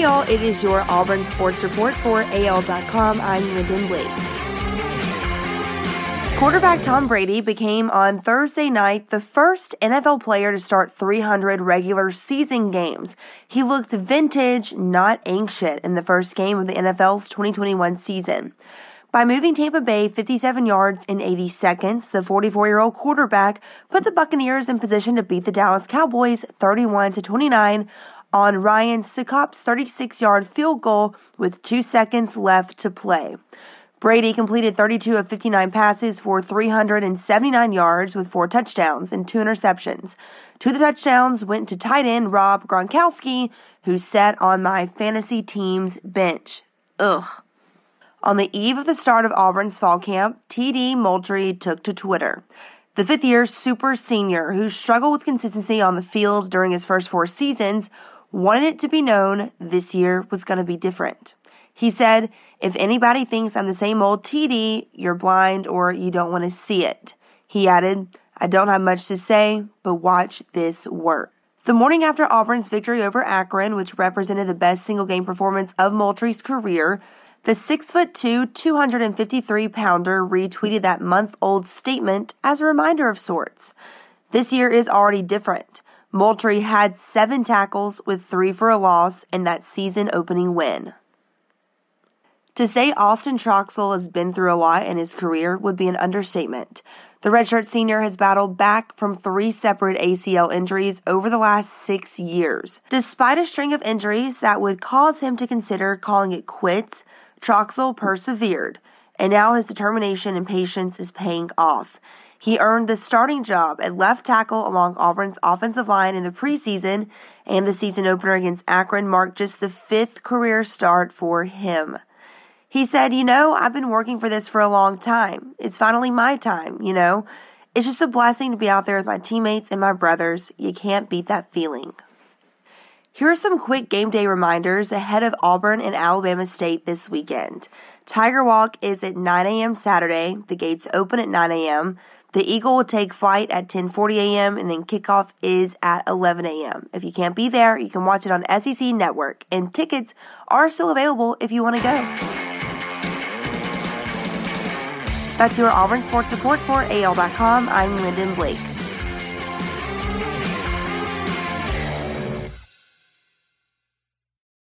Y'all, it is your Auburn Sports Report for AL.com. I'm Lyndon Blake. Quarterback Tom Brady became on Thursday night the first NFL player to start 300 regular season games. He looked vintage, not ancient, in the first game of the NFL's 2021 season. By moving Tampa Bay 57 yards in 80 seconds, the 44-year-old quarterback put the Buccaneers in position to beat the Dallas Cowboys 31 to 29 on Ryan Succop's 36-yard field goal with 2 seconds left to play. Brady completed 32 of 59 passes for 379 yards with four touchdowns and two interceptions. Two of the touchdowns went to tight end Rob Gronkowski, who sat on my fantasy team's bench. Ugh. On the eve of the start of Auburn's fall camp, TD Moultrie took to Twitter. The fifth year super senior, who struggled with consistency on the field during his first four seasons, wanted it to be known this year was going to be different. He said, If anybody thinks I'm the same old TD, you're blind or you don't want to see it. He added, I don't have much to say, but watch this work. The morning after Auburn's victory over Akron, which represented the best single game performance of Moultrie's career, the 6'2, 253 pounder retweeted that month old statement as a reminder of sorts. This year is already different. Moultrie had seven tackles with three for a loss in that season opening win. To say Austin Troxell has been through a lot in his career would be an understatement. The redshirt senior has battled back from three separate ACL injuries over the last six years. Despite a string of injuries that would cause him to consider calling it quits, Troxell persevered, and now his determination and patience is paying off. He earned the starting job at left tackle along Auburn's offensive line in the preseason, and the season opener against Akron marked just the fifth career start for him. He said, You know, I've been working for this for a long time. It's finally my time, you know? It's just a blessing to be out there with my teammates and my brothers. You can't beat that feeling. Here are some quick game day reminders ahead of Auburn and Alabama State this weekend. Tiger Walk is at 9 a.m. Saturday. The gates open at 9 a.m. The Eagle will take flight at 10:40 a.m. and then kickoff is at 11 a.m. If you can't be there, you can watch it on SEC Network, and tickets are still available if you want to go. That's your Auburn Sports Report for AL.com. I'm Lyndon Blake.